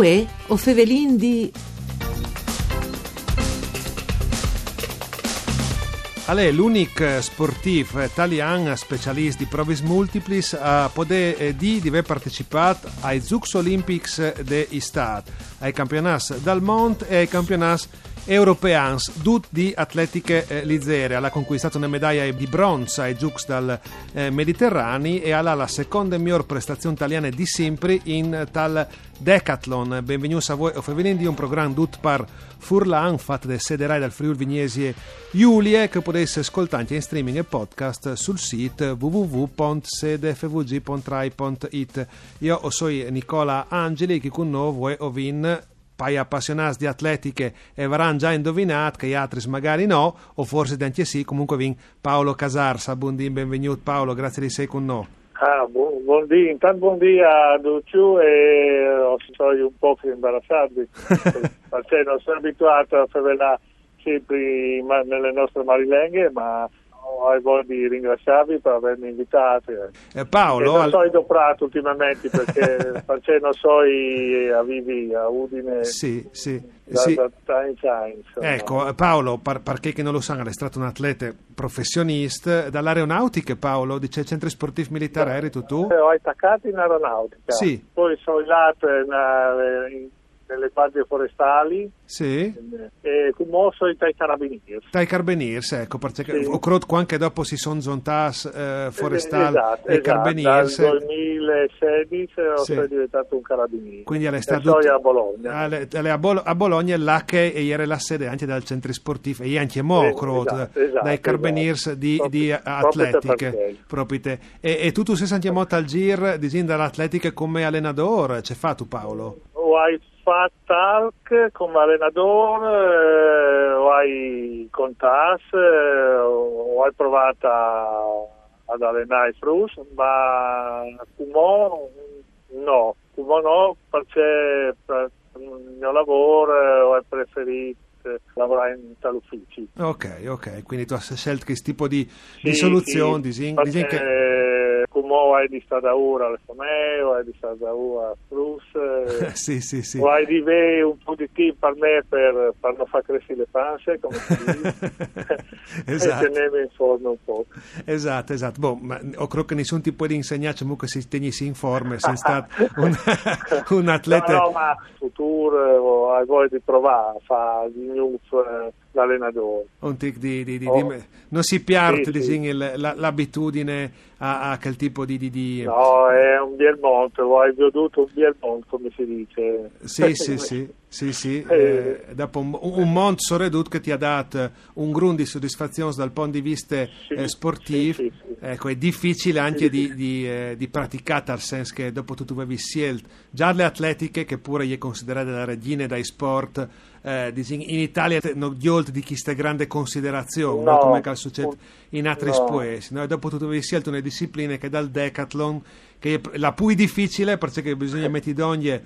Uè, o Fevelin di... Allez, l'unic sportif italian specialist di provis multiplis a poter eh, di di aver partecipato ai Zux Olympics de Istat, ai campionati dal Mont e ai campionati Europeans, dut di atletiche eh, lizere. Ha conquistato una medaglia di bronzo ai Jux dal eh, Mediterraneo e ha la seconda miglior prestazione italiana di sempre in tal Decathlon. Benvenuti a voi, o di un programma dut par Furlan, fatto da Sederai dal Friuli Vignesie Giulie, che potete ascoltare in streaming e podcast sul sito www.sedefvg.rai.it. Io sono Nicola Angeli, che con noi ho vin pai appassionati di atletiche e avranno già indovinato che gli altri magari no, o forse anche sì, comunque vin Paolo Casarsa, buondì, benvenuto Paolo, grazie di sei con noi. Ah, buon, buondì, intanto buondì a Duciu e oh, sono un po' imbarazzato perché non sono abituato a fare sempre nelle nostre marilenghe, ma ho voglia di ringraziarvi per avermi invitato. Eh, Paolo... non so do prato ultimamente perché, non so a vivi a Udine. Sì, sì. Da, sì. Da, da, ecco, Paolo, per, perché che non lo sanno, è stato un atleta professionista dall'aeronautica, Paolo, dice centri sportivi militari, eri tu? tu? Eh, ho attaccato in aeronautica, sì. poi sono andato in, in nelle guardie forestali sì. e come sono i carabinieri. Tai carabinieri, ecco, perché sì. ho creduto anche dopo si sono zontas eh, forestali esatto, e esatto. carabinieri. Dal 2016 sì. sono diventato un carabiniere. Quindi è stato a Bologna. Alle, alle, a, Bol- a, Bologna là che ieri la sede anche dal centro sportivo e anche mo esatto, esatto, dai carabinieri esatto. di, proprio, di proprio te. E, e tu tu sei anche al gir di dall'atletica come allenatore, c'è fatto Paolo? Hai fatto anche come allenatore, eh, o hai contas, eh, o hai provato ad allenare i frus, ma come no, come no, perché per il mio lavoro ho preferito lavorare in tali uffici. Ok, ok, quindi tu hai scelto questo tipo di, sì, di soluzione, sì, di, di che come hai di stare ora alle Fomeo, o hai di stare ora a Frus, sì, sì, sì. o hai di avere un po' di tempo per me per, per non far crescere le panze, come si dice, esatto. e tenermi in forma un po'. Esatto, esatto. Boh, ma ho credo che nessuno ti può insegnare comunque se tenissi in forma, sei stato un, un, atleta... No, no, ma futuro hai voglia di provare a fare di news eh, l'allenatore. Di, di, di, oh. non si piarta sì, sì. l'abitudine a, a, quel tipo di, di, No, è un Bielmonte, hai veduto un Bielmonte come si dice. Sì, sì, sì, sì, sì. Eh, dopo un, un monte soredut che ti ha dato un grun di soddisfazione dal punto di vista sì, eh, sportivo, ecco, è difficile anche di, di, eh, di praticare, nel senso che dopo tu avevi scelto già le atletiche, che pure gli è considerate la regina dai sport, eh, in Italia non gli di questa grande considerazione, no, come succede in altri no. paesi. No? dopo tu avevi scelto una disciplina che dal decathlon, che è la più difficile perché bisogna mettere ogni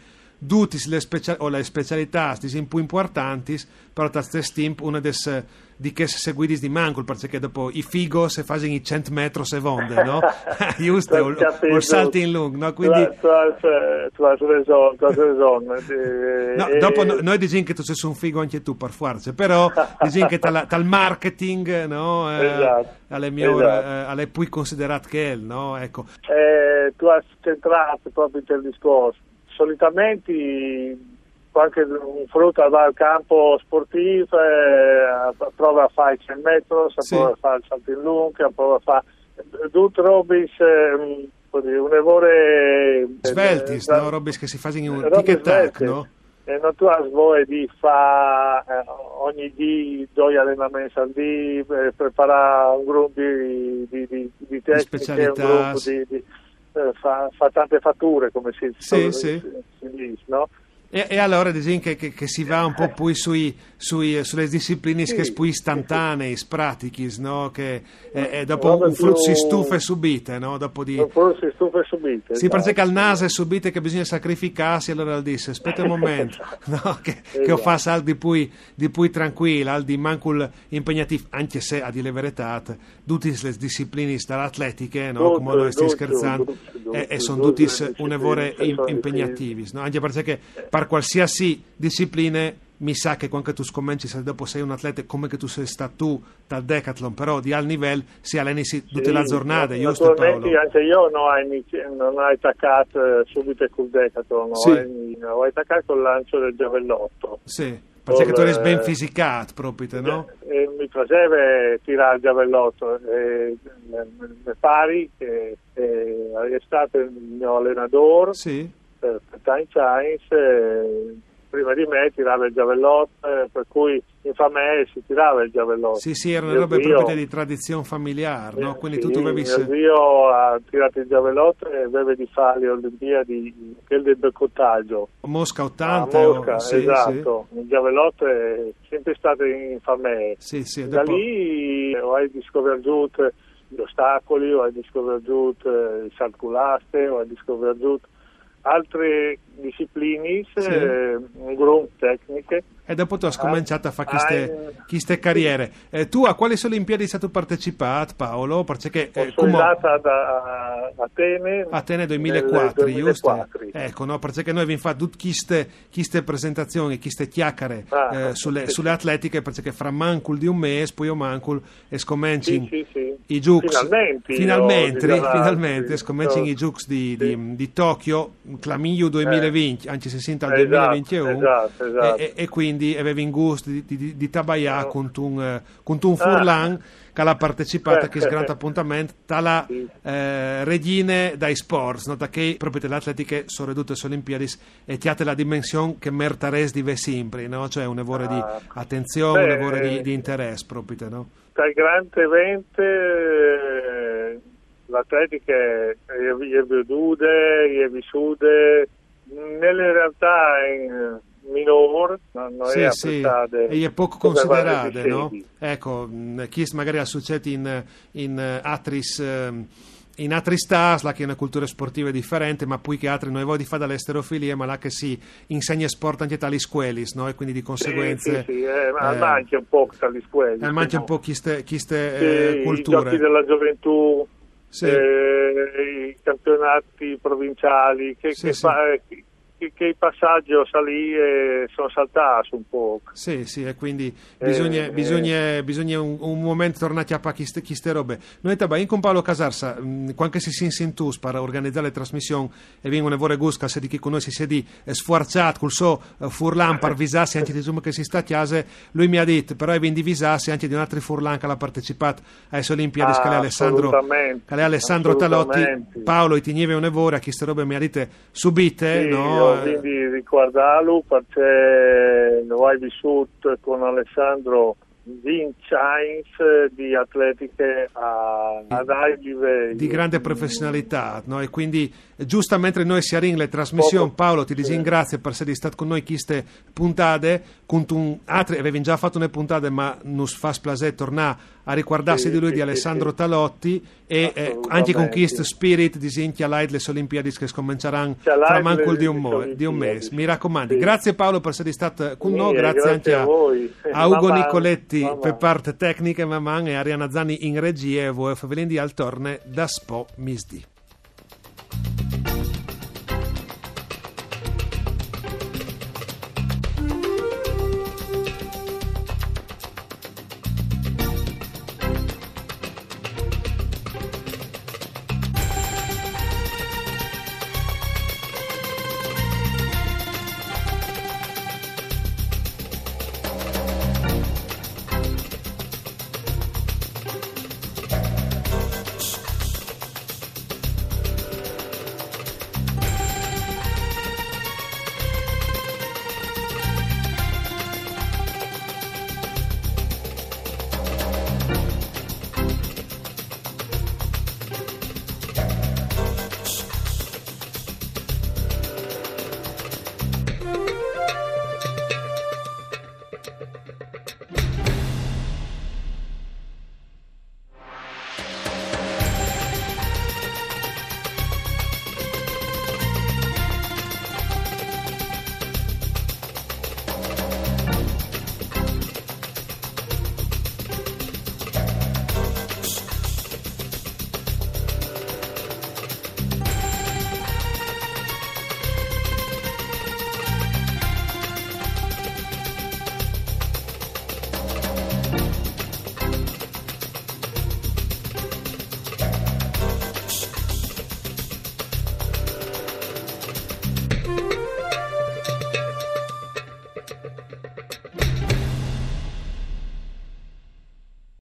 dutis le specia- o le specialità un più importanti, però da stemp una des di che seguidis di mancul, perché dopo i figo se fanno i 100 metri secondo, no? Giusto, o, o salti in lungo, no? Quindi... Tu, hai ragione, tu hai ragione. No, dopo no, noi diciamo che tu sei un figo anche tu per forza, però diciamo che tal, tal marketing, no? Eh, esatto. alle, esatto. eh, alle più considerate che è, no? Ecco. Eh, tu hai centrato proprio il discorso solitamente qualche un frutto va al campo sportivo eh, prova a fare il 100 metri, sì. prova a fare il salto in lungo, prova a fare tutte robis eh, un errore svelti, eh, no? robis che si fanno in un tic tac, no? E non tu hai voglia di fare eh, ogni dì due allenamenti al dì, eh, preparare un gruppo di, di, di, di tecniche, un gruppo di, di eh, fa, fa, tante fatture, come si, sì, si, sì. si dice, no? E, e, allora diciamo che, che, che, si va un po' più sui, sui, sulle discipline sì, che più istantanee, sì. pratiche, no? che eh, dopo un frutto si stufa subite, no? dopo di... Si stufa subite. Si esatto. che al naso è subite che bisogna sacrificarsi, allora disse, aspetta un momento, no? che, esatto. che ho fatto saldi di più, di più tranquilla, al di mancul impegnativo, anche se a dire la verità, tutte le discipline dall'atletiche, no? come lo stai scherzando, e, e sono tutte un'evore impegnativi, no? anche perché per per qualsiasi discipline mi sa che quando tu scommenci se dopo sei un atleta come che tu sei stato tu dal decathlon però di al livello si alleni sì, le giornate giusto Paolo? anche io non ho, inizi- non ho attaccato eh, subito col decathlon sì. ho, ho attaccato col lancio del giavellotto sì perché tu eri ben fisicato proprio, no? E mi piaceva tirare il giavellotto e mi pare che è stato il mio allenatore sì. Per, per Time Science prima di me tirava il giavellotto, eh, per cui in famiglia si tirava il giavellotto. Sì, sì, erano robe proprio di tradizione familiare, no? Quindi sì, tu dovevi... Mio zio ha tirato il giavellotto e aveva di fare le Olimpiadi, quel del decottaggio. Mosca 80? A Mosca, o... sì, esatto. Sì. Il giavellotto è sempre stato in famiglia. Sì, sì. Da dopo... lì ho scoperto gli ostacoli, ho scoperto il salculaste, ho scoperto altre discipline, sì. eh, gruppo tecniche. E dopo tu hai cominciato a fare queste, queste carriere. Eh, tu a quali Olimpiadi sei stato partecipato, Paolo? Perché, eh, sono come... andata a Atene, Atene 2004, giusto? Ecco, no? perché noi abbiamo fatto tutte queste, queste presentazioni, queste chiacchiere ah, eh, sulle, sì. sulle, atletiche, perché fra mancul di un mese, poi io mancul e scommenci sì, sì, i Jux. Finalmente, finalmente, no, finalmente scommenci i Jux di, di, di, Tokyo, Clamiglio 2020, eh. anzi si sente al esatto, 2021, esatto, esatto. E, e, quindi quindi avevi in gusto di, di, di Tabaià no. con un, eh, con un furlan ah. Che ha partecipato a questo grande appuntamento dalla eh, regine dai sports no? da che proprio le atletiche sono ridotte alle Olimpiadi e ti la dimensione che mertares di sempre no? cioè un evore ah. di attenzione Beh, un evore di, di interesse proprio no? dal grande evento eh, l'atletica è, è veduta è vissuta nelle realtà in, minore, non, sì, è sì. e è poco considerate, no? Ecco, chi magari ha successo in, in Atris ehm, in altri stars, là che è una cultura sportiva differente, ma poi che altri non voglio di fare dall'esterofilia, ma là che si insegna sport anche tali scuole, no? E quindi di conseguenze... Sì, sì, sì eh, ma eh, manca un po' tali scuole. Eh, manca un po' queste, queste eh, culture. I giochi della gioventù, sì. eh, i campionati provinciali, che, che fa, eh, che, che il passaggio salì e sono saltato un po'. Sì, sì, e quindi bisogna, eh, bisogna, eh. bisogna un, un, momento tornare a fare queste robe. Noi in con Paolo Casarsa, mm, quando si si insintus per organizzare le trasmissioni e vengono vore gusca, se di chi con noi si siedi sfuarciato col suo uh, furlan per visarsi anche di zoom che si sta a chiase, lui mi ha detto, però è di visarsi anche di un altro furlan che ha partecipato alle Olimpiadi, ah, è Alessandro, Alessandro Talotti. Paolo, ti nieve un'evore a queste robe mi ha detto subite, sì, no? Quindi ricordarlo perché lo hai vissuto con Alessandro Vincenz di atletiche a, ad alti livelli. Di grande professionalità, no? e quindi giusto mentre noi si le trasmissioni, Paolo ti ringrazio per essere stato con noi queste puntate, con un altri, avevi già fatto una puntata ma non fa splase tornare a ricordarsi sì, di lui sì, di Alessandro sì, Talotti e eh, anche con questo spirit di Sintia Light le Olimpiadi che scominceranno tra manco di un, mo- di un mese. Mi raccomando grazie Paolo per essere stato con noi. Grazie, grazie anche a, a, a Ugo Nicoletti per parte tecnica e Maman e Ariana Zani in regia e voi Favelindi al torne da Spo Misdi